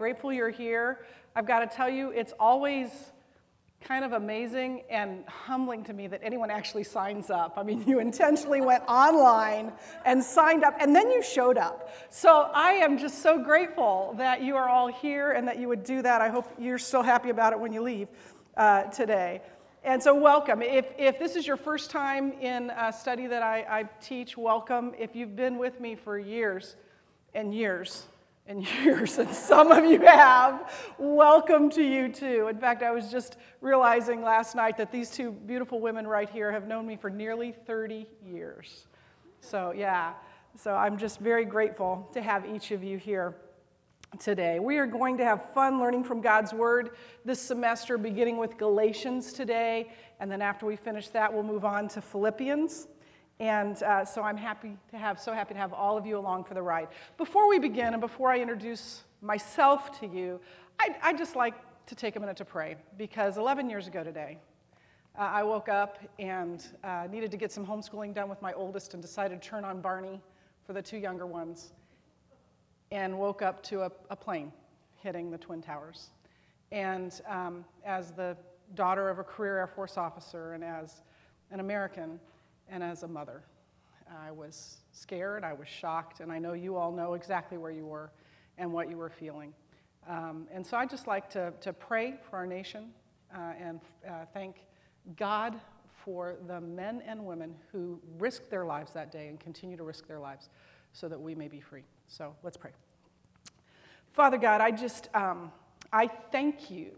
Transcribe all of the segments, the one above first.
grateful you're here. I've got to tell you, it's always kind of amazing and humbling to me that anyone actually signs up. I mean, you intentionally went online and signed up, and then you showed up. So I am just so grateful that you are all here and that you would do that. I hope you're still happy about it when you leave uh, today. And so, welcome. If, if this is your first time in a study that I, I teach, welcome. If you've been with me for years and years, and years, and some of you have. Welcome to you too. In fact, I was just realizing last night that these two beautiful women right here have known me for nearly 30 years. So, yeah, so I'm just very grateful to have each of you here today. We are going to have fun learning from God's Word this semester, beginning with Galatians today. And then after we finish that, we'll move on to Philippians. And uh, so I'm happy to have, so happy to have all of you along for the ride. Before we begin and before I introduce myself to you, I'd, I'd just like to take a minute to pray because 11 years ago today, uh, I woke up and uh, needed to get some homeschooling done with my oldest and decided to turn on Barney for the two younger ones and woke up to a, a plane hitting the Twin Towers. And um, as the daughter of a career Air Force officer and as an American, and as a mother. I was scared, I was shocked, and I know you all know exactly where you were and what you were feeling. Um, and so I'd just like to, to pray for our nation uh, and uh, thank God for the men and women who risked their lives that day and continue to risk their lives so that we may be free. So let's pray. Father God, I just, um, I thank you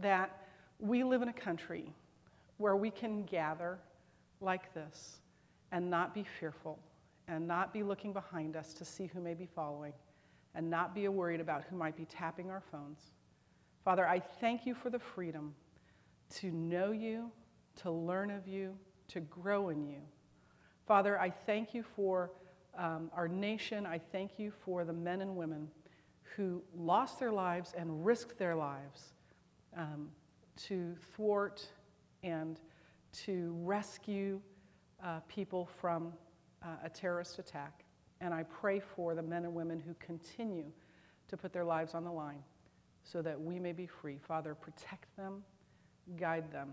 that we live in a country where we can gather like this and not be fearful and not be looking behind us to see who may be following and not be worried about who might be tapping our phones. Father, I thank you for the freedom to know you, to learn of you, to grow in you. Father, I thank you for um, our nation. I thank you for the men and women who lost their lives and risked their lives um, to thwart and to rescue uh, people from uh, a terrorist attack. And I pray for the men and women who continue to put their lives on the line so that we may be free. Father, protect them, guide them,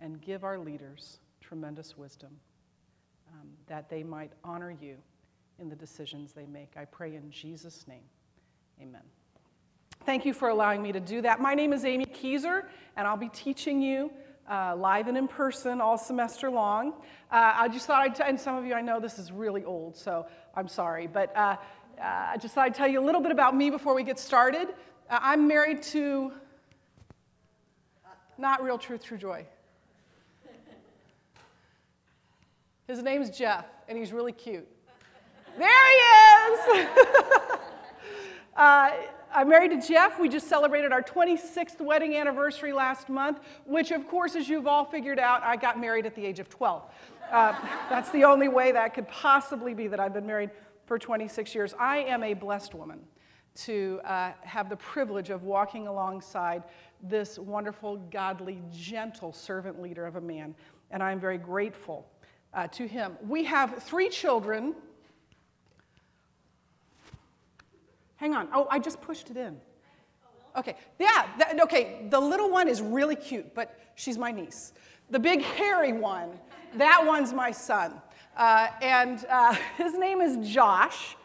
and give our leaders tremendous wisdom um, that they might honor you in the decisions they make. I pray in Jesus' name. Amen. Thank you for allowing me to do that. My name is Amy Kieser, and I'll be teaching you uh, live and in person all semester long. Uh, I just thought I'd, t- and some of you I know this is really old, so I'm sorry, but uh, uh I just thought I'd tell you a little bit about me before we get started. Uh, I'm married to not real truth, true joy. His name's Jeff, and he's really cute. There he is! I'm married to Jeff. We just celebrated our 26th wedding anniversary last month, which, of course, as you've all figured out, I got married at the age of 12. Uh, that's the only way that could possibly be that I've been married for 26 years. I am a blessed woman to uh, have the privilege of walking alongside this wonderful, godly, gentle servant leader of a man, and I'm very grateful uh, to him. We have three children Hang on. Oh, I just pushed it in. Okay. Yeah, that, okay. The little one is really cute, but she's my niece. The big hairy one, that one's my son. Uh, and uh, his name is Josh,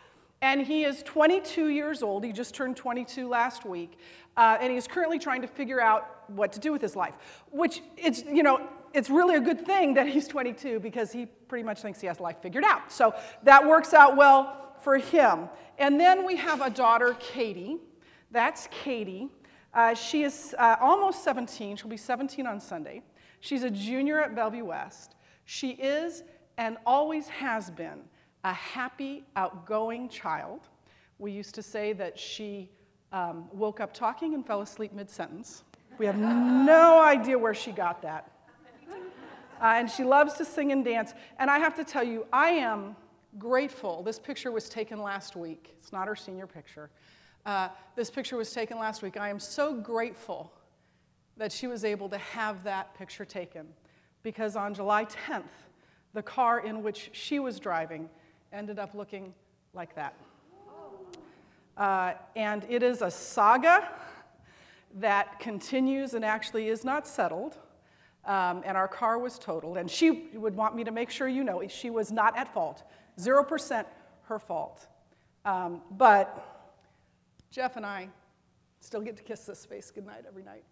and he is 22 years old. He just turned 22 last week. Uh, and he's currently trying to figure out what to do with his life, which it's, you know, it's really a good thing that he's 22 because he pretty much thinks he has life figured out. So that works out well for him. And then we have a daughter, Katie. That's Katie. Uh, she is uh, almost 17. She'll be 17 on Sunday. She's a junior at Bellevue West. She is and always has been a happy, outgoing child. We used to say that she um, woke up talking and fell asleep mid sentence. We have no idea where she got that. Uh, and she loves to sing and dance. And I have to tell you, I am grateful. This picture was taken last week. It's not her senior picture. Uh, this picture was taken last week. I am so grateful that she was able to have that picture taken because on July 10th, the car in which she was driving ended up looking like that. Uh, and it is a saga that continues and actually is not settled. Um, and our car was totaled. And she would want me to make sure you know she was not at fault. 0% her fault. Um, but Jeff and I still get to kiss this face goodnight every night.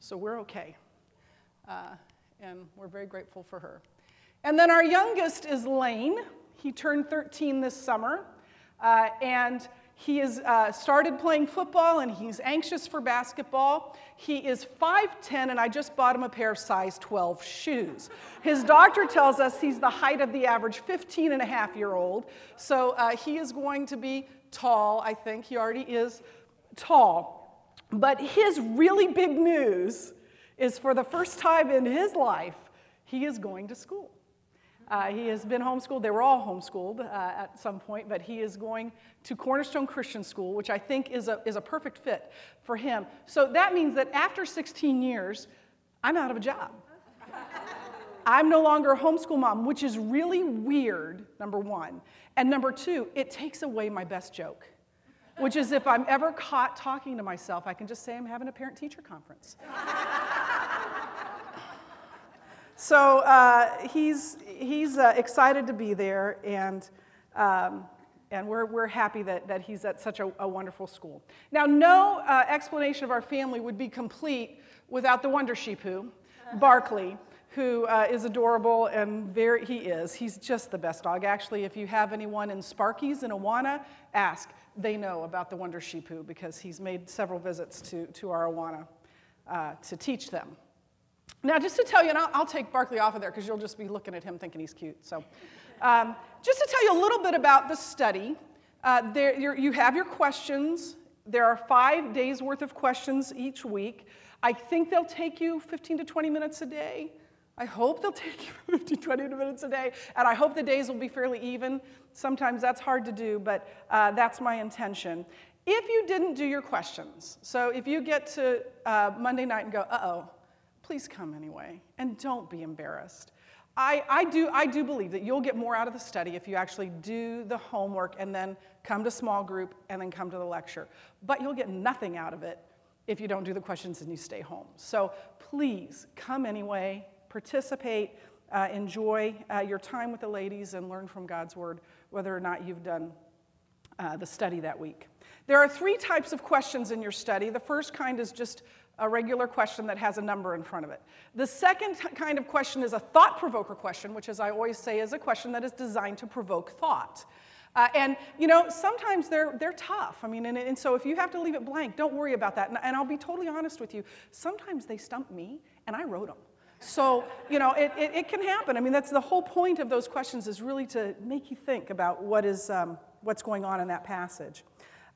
So we're okay. Uh, and we're very grateful for her. And then our youngest is Lane. He turned 13 this summer. Uh, and he has uh, started playing football and he's anxious for basketball. He is 5'10, and I just bought him a pair of size 12 shoes. His doctor tells us he's the height of the average 15 and a half year old. So uh, he is going to be tall, I think. He already is tall. But his really big news is for the first time in his life, he is going to school. Uh, he has been homeschooled. They were all homeschooled uh, at some point, but he is going to Cornerstone Christian School, which I think is a, is a perfect fit for him. So that means that after 16 years, I'm out of a job. I'm no longer a homeschool mom, which is really weird, number one. And number two, it takes away my best joke, which is if I'm ever caught talking to myself, I can just say I'm having a parent teacher conference. so uh, he's, he's uh, excited to be there, and, um, and we're, we're happy that, that he's at such a, a wonderful school. Now, no uh, explanation of our family would be complete without the Wonder Sheepoo, Barkley, who uh, is adorable and very, he is. He's just the best dog. Actually, if you have anyone in Sparkies in Awana, ask. They know about the Wonder Sheepoo because he's made several visits to, to our Awana uh, to teach them. Now, just to tell you, and I'll, I'll take Barkley off of there because you'll just be looking at him thinking he's cute. So, um, just to tell you a little bit about the study, uh, there, you have your questions. There are five days worth of questions each week. I think they'll take you 15 to 20 minutes a day. I hope they'll take you 15, to 20 minutes a day, and I hope the days will be fairly even. Sometimes that's hard to do, but uh, that's my intention. If you didn't do your questions, so if you get to uh, Monday night and go, uh oh, please come anyway, and don't be embarrassed. I, I, do, I do believe that you'll get more out of the study if you actually do the homework and then come to small group and then come to the lecture. But you'll get nothing out of it if you don't do the questions and you stay home. So please come anyway, participate, uh, enjoy uh, your time with the ladies, and learn from God's Word whether or not you've done uh, the study that week. There are three types of questions in your study. The first kind is just a regular question that has a number in front of it. The second kind of question is a thought provoker question, which, as I always say, is a question that is designed to provoke thought. Uh, and you know, sometimes they're, they're tough. I mean, and, and, so if you have to leave it blank, don't worry about that. And, and I'll be totally honest with you. Sometimes they stump me, and I wrote them. So, you know, it, it, it, can happen. I mean, that's the whole point of those questions is really to make you think about what is, um, what's going on in that passage.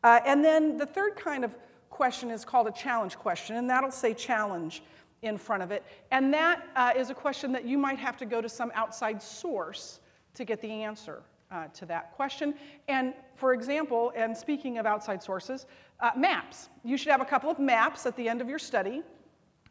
Uh, and then the third kind of question is called a challenge question, and that'll say challenge in front of it. And that uh, is a question that you might have to go to some outside source to get the answer uh, to that question. And for example, and speaking of outside sources, uh, maps. You should have a couple of maps at the end of your study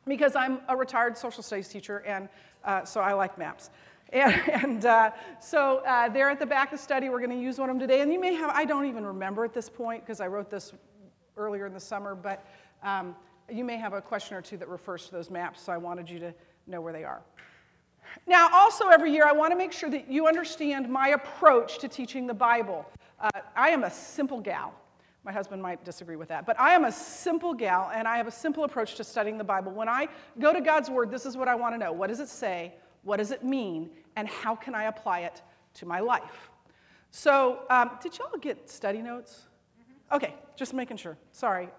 because I'm a retired social studies teacher, and uh, so I like maps. And, and uh, so uh, they're at the back of the study. We're going to use one of them today. And you may have, I don't even remember at this point because I wrote this earlier in the summer, but um, you may have a question or two that refers to those maps, so I wanted you to know where they are. Now, also every year, I want to make sure that you understand my approach to teaching the Bible. Uh, I am a simple gal. My husband might disagree with that, but I am a simple gal, and I have a simple approach to studying the Bible. When I go to God's Word, this is what I want to know what does it say? What does it mean? And how can I apply it to my life? So, um, did y'all get study notes? Okay, just making sure. Sorry,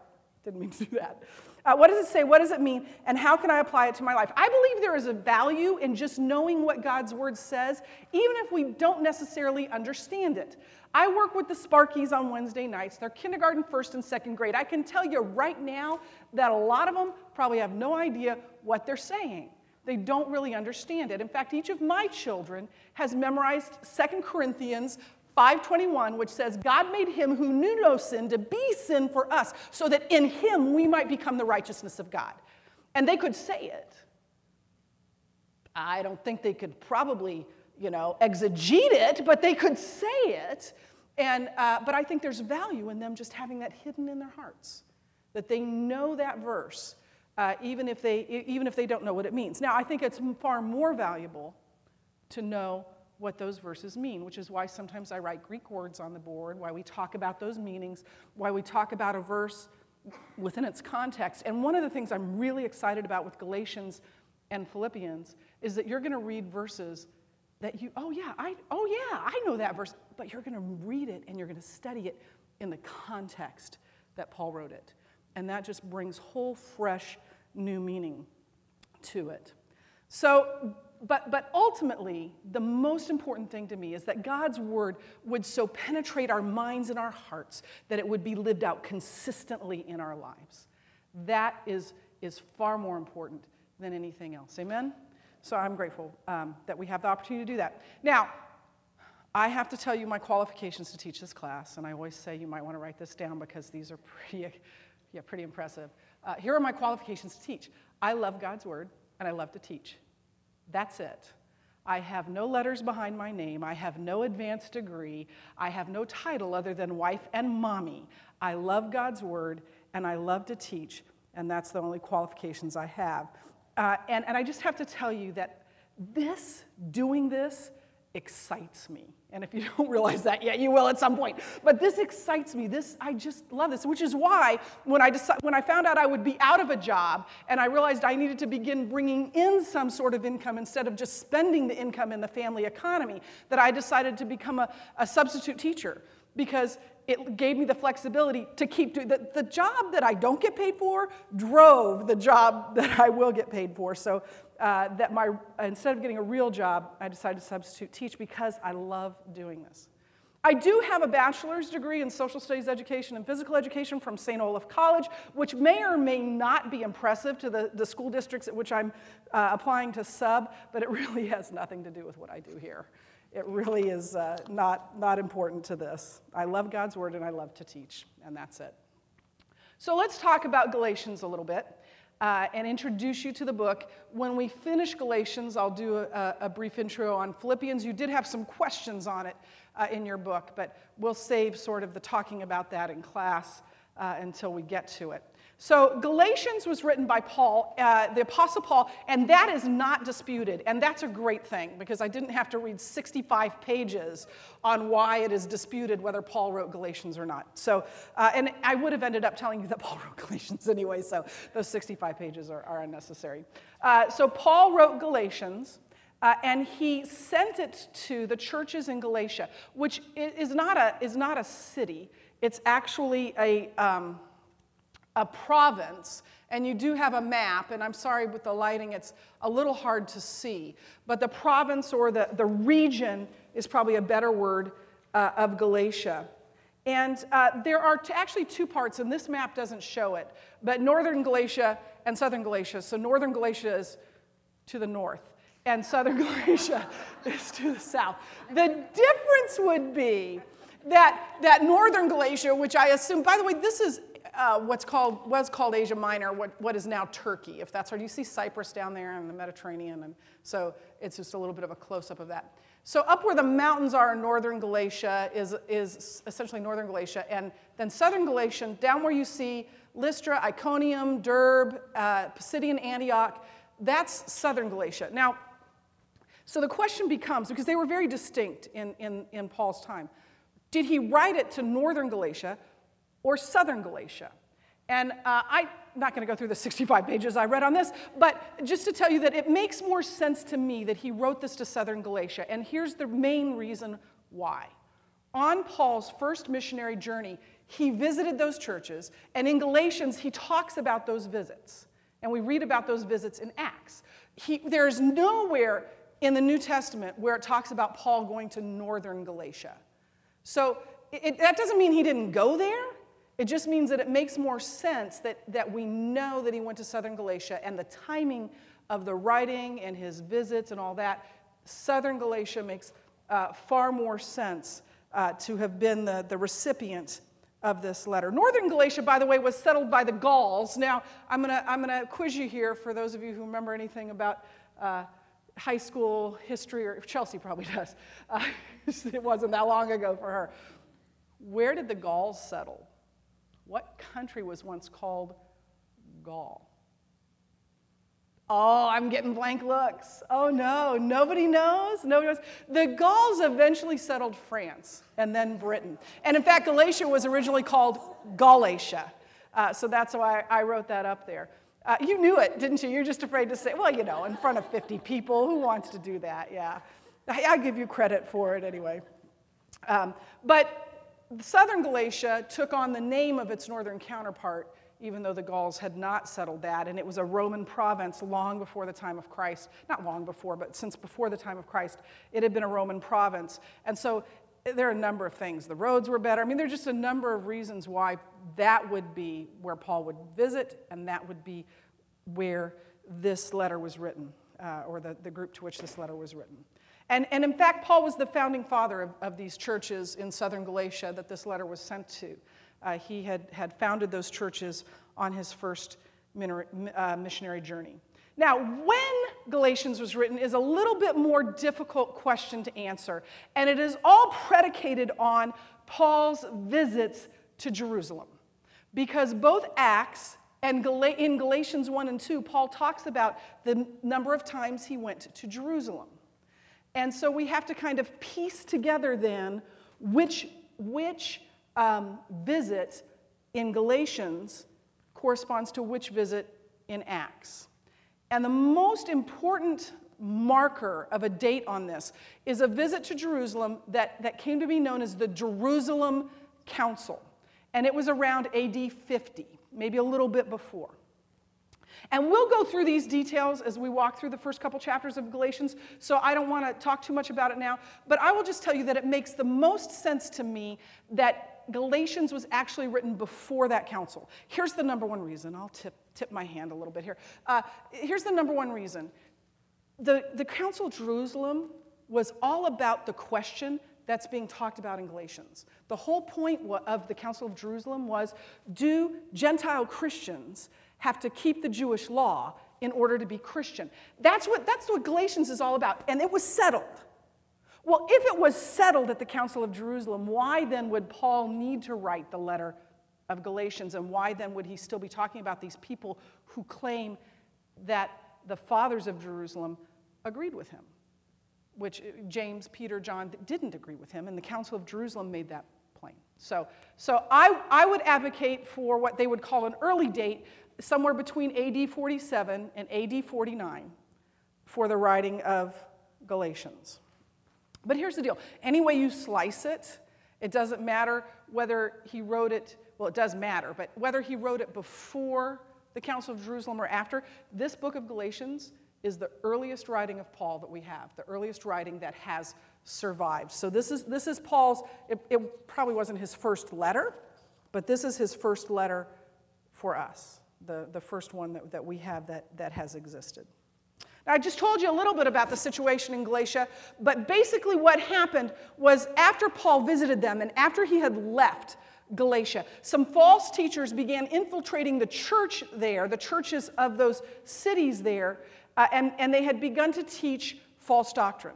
didn't mean to do that. Uh, what does it say? What does it mean? And how can I apply it to my life? I believe there is a value in just knowing what God's word says, even if we don't necessarily understand it. I work with the Sparkies on Wednesday nights. They're kindergarten, first, and second grade. I can tell you right now that a lot of them probably have no idea what they're saying. They don't really understand it. In fact, each of my children has memorized Second Corinthians 521, which says, God made him who knew no sin to be sin for us, so that in him we might become the righteousness of God. And they could say it. I don't think they could probably, you know, exegete it, but they could say it. And, uh, but I think there's value in them just having that hidden in their hearts, that they know that verse, uh, even, if they, even if they don't know what it means. Now, I think it's far more valuable to know what those verses mean, which is why sometimes I write Greek words on the board, why we talk about those meanings, why we talk about a verse within its context. And one of the things I'm really excited about with Galatians and Philippians is that you're going to read verses that you, oh yeah, I, oh yeah, I know that verse, but you're going to read it and you're going to study it in the context that Paul wrote it. And that just brings whole, fresh, new meaning to it. So, but, but ultimately, the most important thing to me is that God's word would so penetrate our minds and our hearts that it would be lived out consistently in our lives. That is, is far more important than anything else. Amen? So I'm grateful um, that we have the opportunity to do that. Now, I have to tell you my qualifications to teach this class, and I always say you might want to write this down because these are pretty, yeah, pretty impressive. Uh, here are my qualifications to teach. I love God's word, and I love to teach. That's it. I have no letters behind my name. I have no advanced degree. I have no title other than wife and mommy. I love God's word, and I love to teach, and that's the only qualifications I have. Uh, and, and I just have to tell you that this, doing this, excites me. And if you don't realize that yet, you will at some point. But this excites me. This I just love this, which is why when I decided, when I found out I would be out of a job and I realized I needed to begin bringing in some sort of income instead of just spending the income in the family economy, that I decided to become a, a substitute teacher because it gave me the flexibility to keep doing the, the job that I don't get paid for drove the job that I will get paid for. So uh, that my instead of getting a real job, I decided to substitute teach because I love doing this. I do have a bachelor's degree in social studies education and physical education from St. Olaf College, which may or may not be impressive to the, the school districts at which I'm uh, applying to sub, but it really has nothing to do with what I do here. It really is uh, not, not important to this. I love God's word and I love to teach, and that's it. So let's talk about Galatians a little bit. Uh, and introduce you to the book. When we finish Galatians, I'll do a, a brief intro on Philippians. You did have some questions on it uh, in your book, but we'll save sort of the talking about that in class uh, until we get to it. So, Galatians was written by Paul, uh, the Apostle Paul, and that is not disputed. And that's a great thing because I didn't have to read 65 pages on why it is disputed whether Paul wrote Galatians or not. So, uh, and I would have ended up telling you that Paul wrote Galatians anyway, so those 65 pages are, are unnecessary. Uh, so, Paul wrote Galatians. Uh, and he sent it to the churches in Galatia, which is not a, is not a city. It's actually a, um, a province, and you do have a map, and I'm sorry with the lighting, it's a little hard to see, but the province or the, the region is probably a better word uh, of Galatia. And uh, there are actually two parts, and this map doesn't show it, but northern Galatia and southern Galatia. So northern Galatia is to the north, and southern Galatia is to the south. The difference would be that, that northern Galatia, which I assume, by the way, this is uh, what's called was called Asia Minor, what, what is now Turkey, if that's hard. You see Cyprus down there in the Mediterranean, and so it's just a little bit of a close-up of that. So up where the mountains are in northern Galatia is, is essentially northern Galatia, and then southern Galatia, down where you see Lystra, Iconium, Derb, uh, Pisidian Antioch, that's southern Galatia. Now, so the question becomes, because they were very distinct in, in, in Paul's time, did he write it to northern Galatia or southern Galatia. And uh, I'm not going to go through the 65 pages I read on this, but just to tell you that it makes more sense to me that he wrote this to southern Galatia. And here's the main reason why. On Paul's first missionary journey, he visited those churches, and in Galatians, he talks about those visits. And we read about those visits in Acts. He, there's nowhere in the New Testament where it talks about Paul going to northern Galatia. So it, that doesn't mean he didn't go there. It just means that it makes more sense that, that we know that he went to southern Galatia and the timing of the writing and his visits and all that. Southern Galatia makes uh, far more sense uh, to have been the, the recipient of this letter. Northern Galatia, by the way, was settled by the Gauls. Now, I'm going to I'm gonna quiz you here for those of you who remember anything about uh, high school history, or Chelsea probably does. Uh, it wasn't that long ago for her. Where did the Gauls settle? What country was once called Gaul? Oh, I'm getting blank looks. Oh no, nobody knows. Nobody knows. The Gauls eventually settled France and then Britain. And in fact, Galatia was originally called Galatia. Uh, so that's why I wrote that up there. Uh, you knew it, didn't you? You're just afraid to say, well, you know, in front of 50 people, who wants to do that? Yeah. I, I give you credit for it anyway. Um, but southern Galatia took on the name of its northern counterpart even though the Gauls had not settled that. And it was a Roman province long before the time of Christ. Not long before, but since before the time of Christ, it had been a Roman province. And so there are a number of things. The roads were better. I mean, there's just a number of reasons why that would be where Paul would visit, and that would be where this letter was written, uh, or the, the group to which this letter was written. And, and in fact, Paul was the founding father of, of these churches in southern Galatia that this letter was sent to. Uh, he had, had founded those churches on his first uh, missionary journey. Now, when Galatians was written is a little bit more difficult question to answer, and it is all predicated on Paul's visits to Jerusalem. Because both Acts and in Galatians 1 and 2, Paul talks about the number of times he went to Jerusalem. And so we have to kind of piece together then which, which um, visit in Galatians corresponds to which visit in Acts. And the most important marker of a date on this is a visit to Jerusalem that, that came to be known as the Jerusalem Council. And it was around AD 50, maybe a little bit before. And we'll go through these details as we walk through the first couple chapters of Galatians, so I don't want to talk too much about it now, but I will just tell you that it makes the most sense to me that Galatians was actually written before that council. Here's the number one reason. I'll tip, tip my hand a little bit here. Uh, here's the number one reason. The, the Council of Jerusalem was all about the question that's being talked about in Galatians. The whole point of the Council of Jerusalem was do Gentile Christians have to keep the Jewish law in order to be Christian? That's what, that's what Galatians is all about. And it was settled. Well, if it was settled at the Council of Jerusalem, why then would Paul need to write the letter of Galatians? And why then would he still be talking about these people who claim that the fathers of Jerusalem agreed with him? Which uh, James, Peter, John didn't agree with him, and the Council of Jerusalem made that plain. So, so I, I would advocate for what they would call an early date, somewhere between AD 47 and AD 49, for the writing of Galatians. But here's the deal any way you slice it, it doesn't matter whether he wrote it, well, it does matter, but whether he wrote it before the Council of Jerusalem or after, this book of Galatians is the earliest writing of Paul that we have, the earliest writing that has survived. So this is, this is Paul's, it, it probably wasn't his first letter, but this is his first letter for us, the, the first one that, that we have that, that has existed. Now, I just told you a little bit about the situation in Galatia, but basically what happened was after Paul visited them and after he had left Galatia, some false teachers began infiltrating the church there, the churches of those cities there, uh, and, and they had begun to teach false doctrine.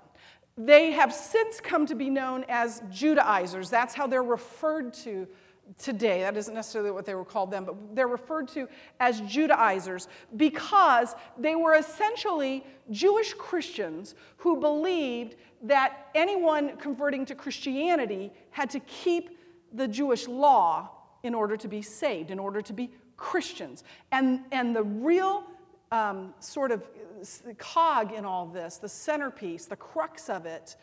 They have since come to be known as Judaizers. That's how they're referred to today. That isn't necessarily what they were called then, but they're referred to as Judaizers because they were essentially Jewish Christians who believed that anyone converting to Christianity had to keep the Jewish law in order to be saved, in order to be Christians. And, and the real um, sort of cog in all this, the centerpiece, the crux of it,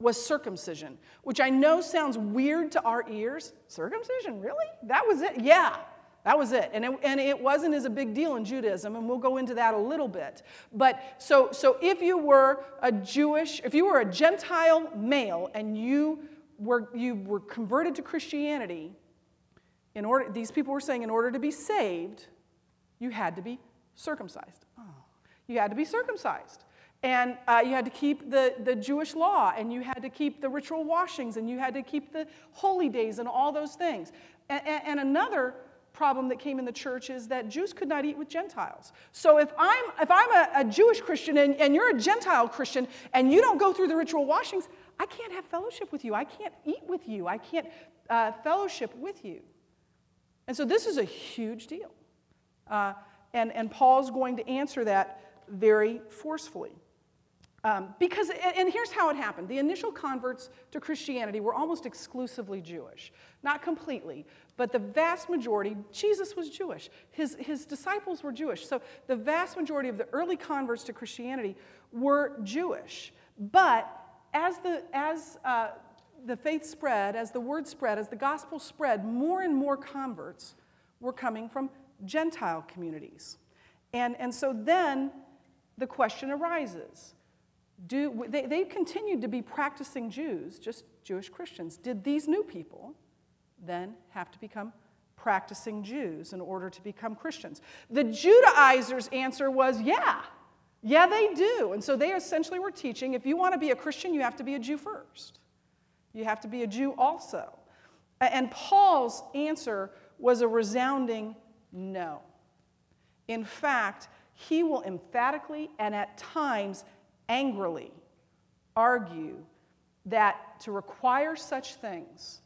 was circumcision, which I know sounds weird to our ears. Circumcision, really? That was it? Yeah, that was it. And it, and it wasn't as a big deal in Judaism, and we'll go into that a little bit. But so, so if you were a Jewish, if you were a Gentile male and you were, you were converted to Christianity, in order, these people were saying in order to be saved, you had to be circumcised. Oh. You had to be circumcised. And uh, you had to keep the, the Jewish law, and you had to keep the ritual washings, and you had to keep the holy days, and all those things. And, and, and another problem that came in the church is that Jews could not eat with Gentiles. So if I'm, if I'm a, a Jewish Christian and, and you're a Gentile Christian and you don't go through the ritual washings, I can't have fellowship with you. I can't eat with you. I can't uh, fellowship with you. And so this is a huge deal. Uh, and, and Paul's going to answer that very forcefully. Um, because, and here's how it happened the initial converts to Christianity were almost exclusively Jewish. Not completely, but the vast majority, Jesus was Jewish. His, his disciples were Jewish. So the vast majority of the early converts to Christianity were Jewish. But as the, as, uh, the faith spread, as the word spread, as the gospel spread, more and more converts were coming from Gentile communities. And, and so then the question arises do, they, they continued to be practicing Jews, just Jewish Christians. Did these new people then have to become practicing Jews in order to become Christians? The Judaizers' answer was yeah. Yeah, they do. And so they essentially were teaching if you want to be a Christian, you have to be a Jew first. You have to be a Jew also. And Paul's answer was a resounding no. In fact, he will emphatically and at times angrily argue that to require such things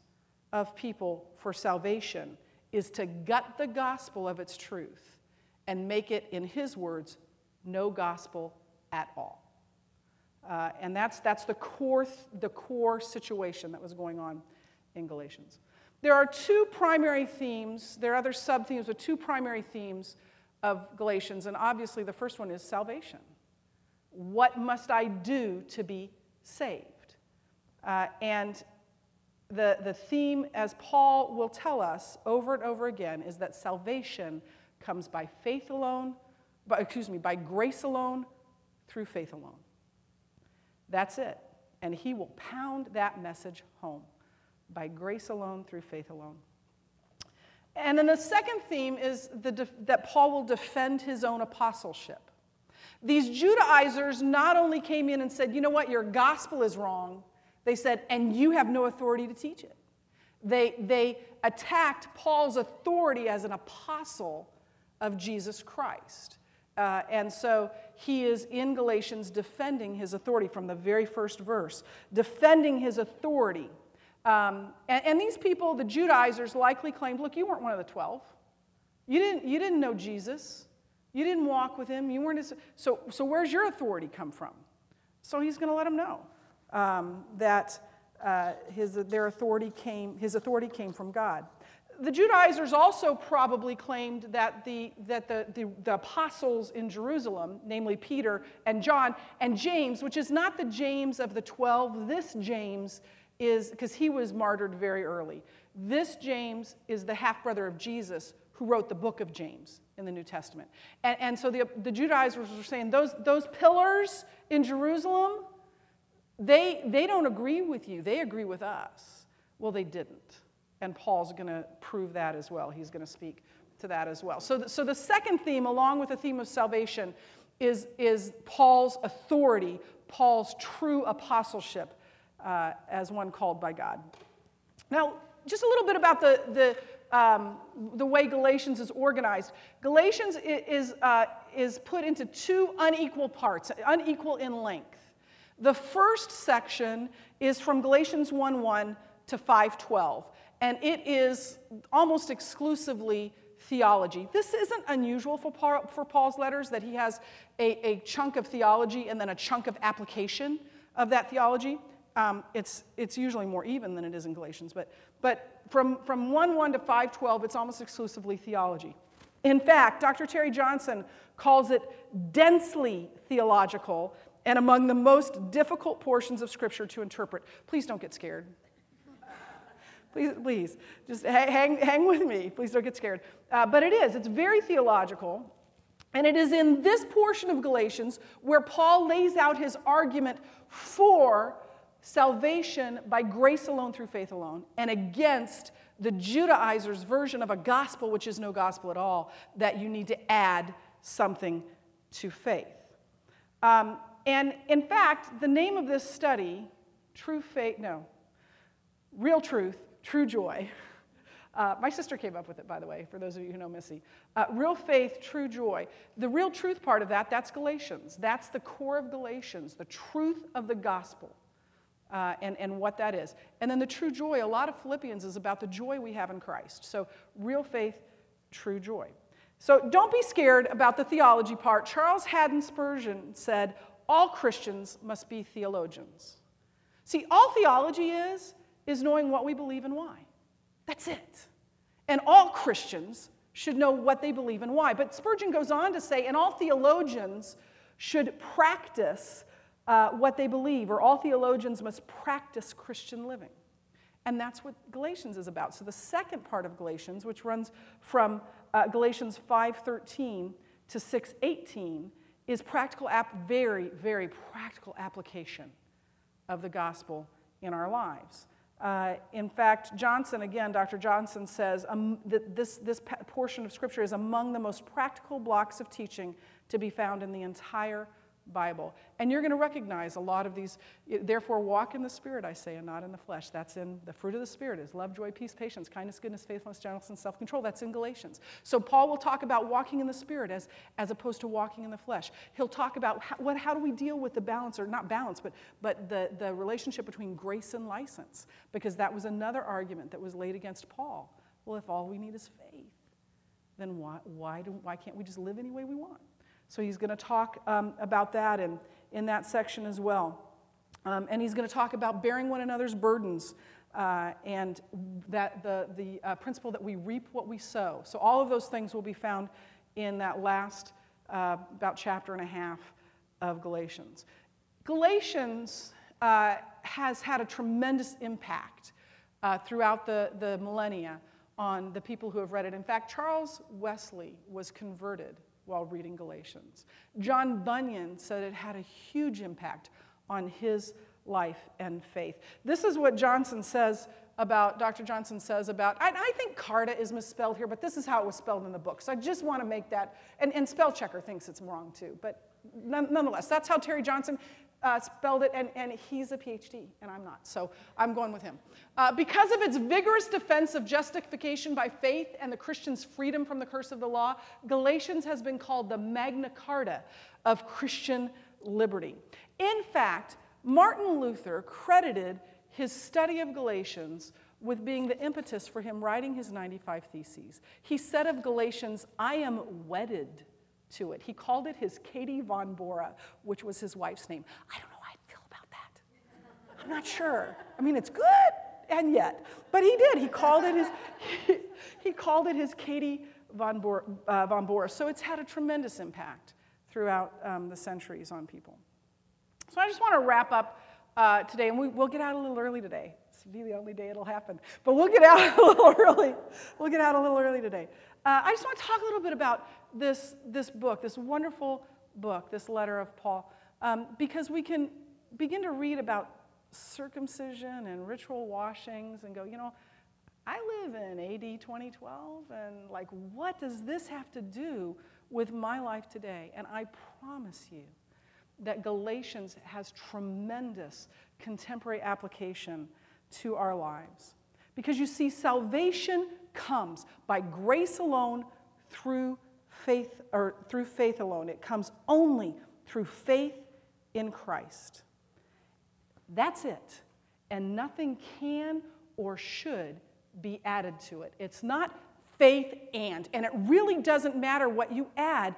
of people for salvation is to gut the gospel of its truth and make it, in his words, no gospel at all. Uh, and that's, that's the, core, the core situation that was going on in Galatians. There are two primary themes, there are other sub themes, but two primary themes of Galatians, and obviously the first one is salvation. What must I do to be saved? Uh, and the, the theme, as Paul will tell us over and over again, is that salvation comes by faith alone, by, excuse me, by grace alone, through faith alone. That's it. And he will pound that message home by grace alone, through faith alone. And then the second theme is the, that Paul will defend his own apostleship. These Judaizers not only came in and said, you know what, your gospel is wrong, they said, and you have no authority to teach it. They, they attacked Paul's authority as an apostle of Jesus Christ. Uh, and so he is in Galatians defending his authority from the very first verse, defending his authority. Um, and, and, these people, the Judaizers, likely claimed look, you weren't one of the 12. You didn't, you didn't know Jesus. You didn't walk with him. You weren't his, so, so where's your authority come from? So he's going to let him know um, that uh, his, their authority came, his authority came from God. The Judaizers also probably claimed that, the, that the, the, the apostles in Jerusalem, namely Peter and John and James, which is not the James of the 12, this James is, because he was martyred very early. This James is the half brother of Jesus who wrote the book of James in the New Testament. And, and so the, the Judaizers were saying, those, those pillars in Jerusalem, they, they don't agree with you, they agree with us. Well, they didn't. And Paul's going to prove that as well. He's going to speak to that as well. So, so the second theme, along with the theme of salvation, is, is Paul's authority, Paul's true apostleship uh, as one called by God. Now, just a little bit about the, the, um, the way Galatians is organized. Galatians is, uh, is put into two unequal parts, unequal in length. The first section is from Galatians 1:1 to 5:12, and it is almost exclusively theology. This isn't unusual for, Paul, for Paul's letters that he has a, a, chunk of theology and then a chunk of application of that theology. Um, it's, it's usually more even than it is in Galatians, but, but from, from 1 1 to 512, it's almost exclusively theology. In fact, Dr. Terry Johnson calls it densely theological and among the most difficult portions of Scripture to interpret. Please don't get scared. please, please, just hang, hang with me. Please don't get scared. Uh, but it is, it's very theological. And it is in this portion of Galatians where Paul lays out his argument for salvation by grace alone through faith alone and against the Judaizers' version of a gospel, which is no gospel at all, that you need to add something to faith. Um, and in fact, the name of this study, True Faith, no, Real Truth, True Joy. Uh, my sister came up with it, by the way, for those of you who know Missy. Uh, real faith, true joy. The real truth part of that, that's Galatians. That's the core of Galatians, the truth of the gospel. Uh, and, and what that is. And then the true joy, a lot of Philippians is about the joy we have in Christ. So, real faith, true joy. So, don't be scared about the theology part. Charles Haddon Spurgeon said, All Christians must be theologians. See, all theology is, is knowing what we believe and why. That's it. And all Christians should know what they believe and why. But Spurgeon goes on to say, and all theologians should practice uh, what they believe, or all theologians must practice Christian living. And that's what Galatians is about. So the second part of Galatians, which runs from uh, Galatians 5:13 to 6:18, is practical app, very, very practical application of the gospel in our lives. Uh, in fact, Johnson, again, Dr. Johnson says um, that this, this portion of Scripture is among the most practical blocks of teaching to be found in the entire Bible. And you're going to recognize a lot of these. Therefore, walk in the Spirit, I say, and not in the flesh. That's in the fruit of the Spirit is love, joy, peace, patience, kindness, goodness, faithfulness, gentleness, and self control. That's in Galatians. So, Paul will talk about walking in the Spirit as, as opposed to walking in the flesh. He'll talk about how, what, how do we deal with the balance, or not balance, but, but the, the relationship between grace and license, because that was another argument that was laid against Paul. Well, if all we need is faith, then why, why, do, why can't we just live any way we want? So he's going to talk um, about that in, in that section as well. Um, and he's going to talk about bearing one another's burdens uh, and that the, the uh, principle that we reap what we sow. So all of those things will be found in that last uh, about chapter and a half of Galatians. Galatians uh, has had a tremendous impact uh, throughout the, the millennia on the people who have read it. In fact, Charles Wesley was converted while reading Galatians. John Bunyan said it had a huge impact on his life and faith. This is what Johnson says about, Dr. Johnson says about, I, I, think Carta is misspelled here, but this is how it was spelled in the book. So I just want to make that, and, and spell checker thinks it's wrong too, but nonetheless, that's how Terry Johnson uh, spelled it, and, and he's a PhD, and I'm not. So I'm going with him. Uh, because of its vigorous defense of justification by faith and the Christian's freedom from the curse of the law, Galatians has been called the Magna Carta of Christian liberty. In fact, Martin Luther credited his study of Galatians with being the impetus for him writing his 95 Theses. He said of Galatians, I am wedded to it. He called it his Katie von Bora, which was his wife's name. I don't know how I feel about that. I'm not sure. I mean, it's good and yet, but he did. He called it his. He, he called it his Katie von Bora, uh, von Bora. So it's had a tremendous impact throughout um, the centuries on people. So I just want to wrap up uh, today, and we, will get out a little early today. This will be the only day it'll happen, but we'll get out a little early. We'll get out a little early today. Uh, I just want to talk a little bit about this, this book, this wonderful book, this letter of Paul, um, because we can begin to read about circumcision and ritual washings and go, you know, I live in AD 2012, and like, what does this have to do with my life today? And I promise you that Galatians has tremendous contemporary application to our lives. Because you see, salvation comes by grace alone through faith or through faith alone. It comes only through faith in Christ. That's it. And nothing can or should be added to it. It's not faith and. And it really doesn't matter what you add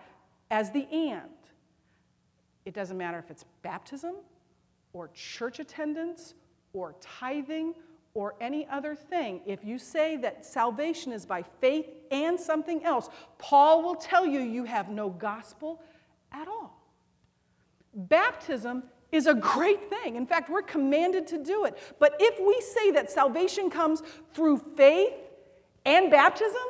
as the and. It doesn't matter if it's baptism or church attendance or tithing or any other thing, if you say that salvation is by faith and something else, Paul will tell you you have no gospel at all. Baptism is a great thing. In fact, we're commanded to do it. But if we say that salvation comes through faith and baptism,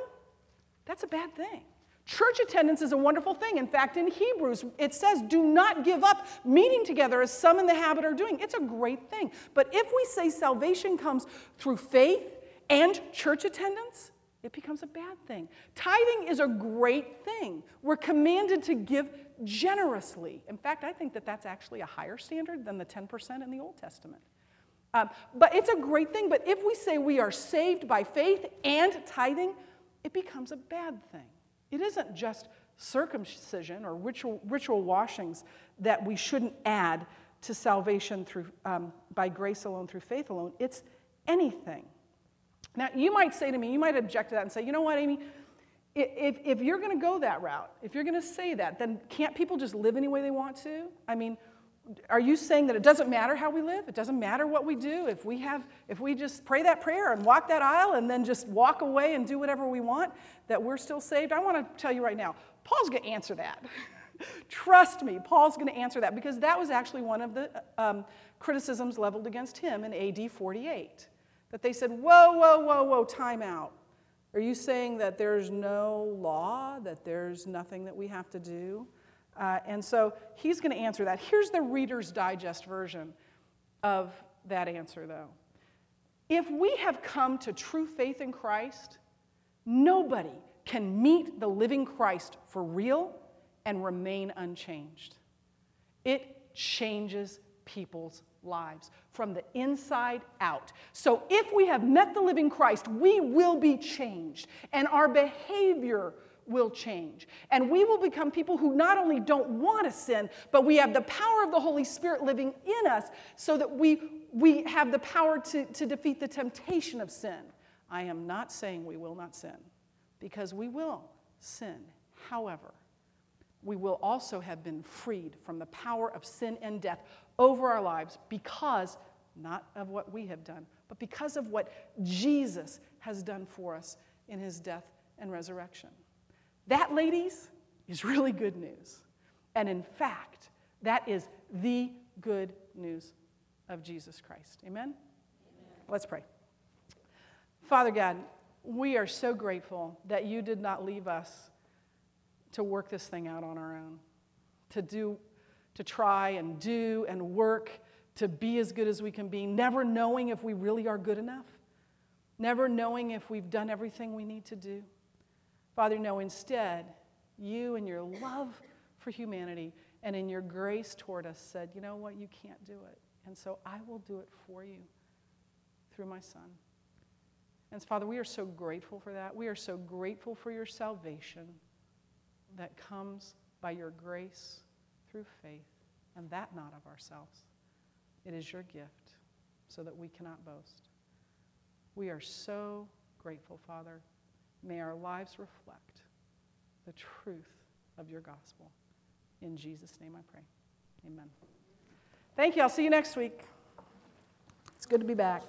that's a bad thing. Church attendance is a wonderful thing. In fact, in Hebrews, it says, do not give up meeting together as some in the habit are doing. It's a great thing. But if we say salvation comes through faith and church attendance, it becomes a bad thing. Tithing is a great thing. We're commanded to give generously. In fact, I think that that's actually a higher standard than the 10% in the Old Testament. Um, but it's a great thing. But if we say we are saved by faith and tithing, it becomes a bad thing. It isn't just circumcision or ritual, ritual washings that we shouldn't add to salvation through, um, by grace alone, through faith alone. It's anything. Now, you might say to me, you might object to that and say, you know what, Amy? If, if you're going to go that route, if you're going to say that, then can't people just live any way they want to? I mean, are you saying that it doesn't matter how we live? It doesn't matter what we do? If we have, if we just pray that prayer and walk that aisle and then just walk away and do whatever we want, that we're still saved? I want to tell you right now, Paul's going to answer that. Trust me, Paul's going to answer that because that was actually one of the um, criticisms leveled against him in AD 48. That they said, whoa, whoa, whoa, whoa, time out. Are you saying that there's no law, that there's nothing that we have to do? Uh, and so he's going to answer that. Here's the Reader's Digest version of that answer, though. If we have come to true faith in Christ, nobody can meet the living Christ for real and remain unchanged. It changes people's lives from the inside out. So if we have met the living Christ, we will be changed, and our behavior will change. And we will become people who not only don't want to sin, but we have the power of the Holy Spirit living in us so that we, we have the power to, to defeat the temptation of sin. I am not saying we will not sin, because we will sin. However, we will also have been freed from the power of sin and death over our lives because not of what we have done, but because of what Jesus has done for us in his death and resurrection. That, ladies, is really good news. And in fact, that is the good news of Jesus Christ. Amen? Amen? Let's pray. Father God, we are so grateful that you did not leave us to work this thing out on our own, to do, to try and do and work to be as good as we can be, never knowing if we really are good enough, never knowing if we've done everything we need to do. Father, no, instead, you and your love for humanity and in your grace toward us said, you know what, you can't do it. And so I will do it for you through my son. And Father, we are so grateful for that. We are so grateful for your salvation that comes by your grace through faith, and that not of ourselves. It is your gift so that we cannot boast. We are so grateful, Father. May our lives reflect the truth of your gospel. In Jesus' name I pray. Amen. Thank you. I'll see you next week. It's good to be back.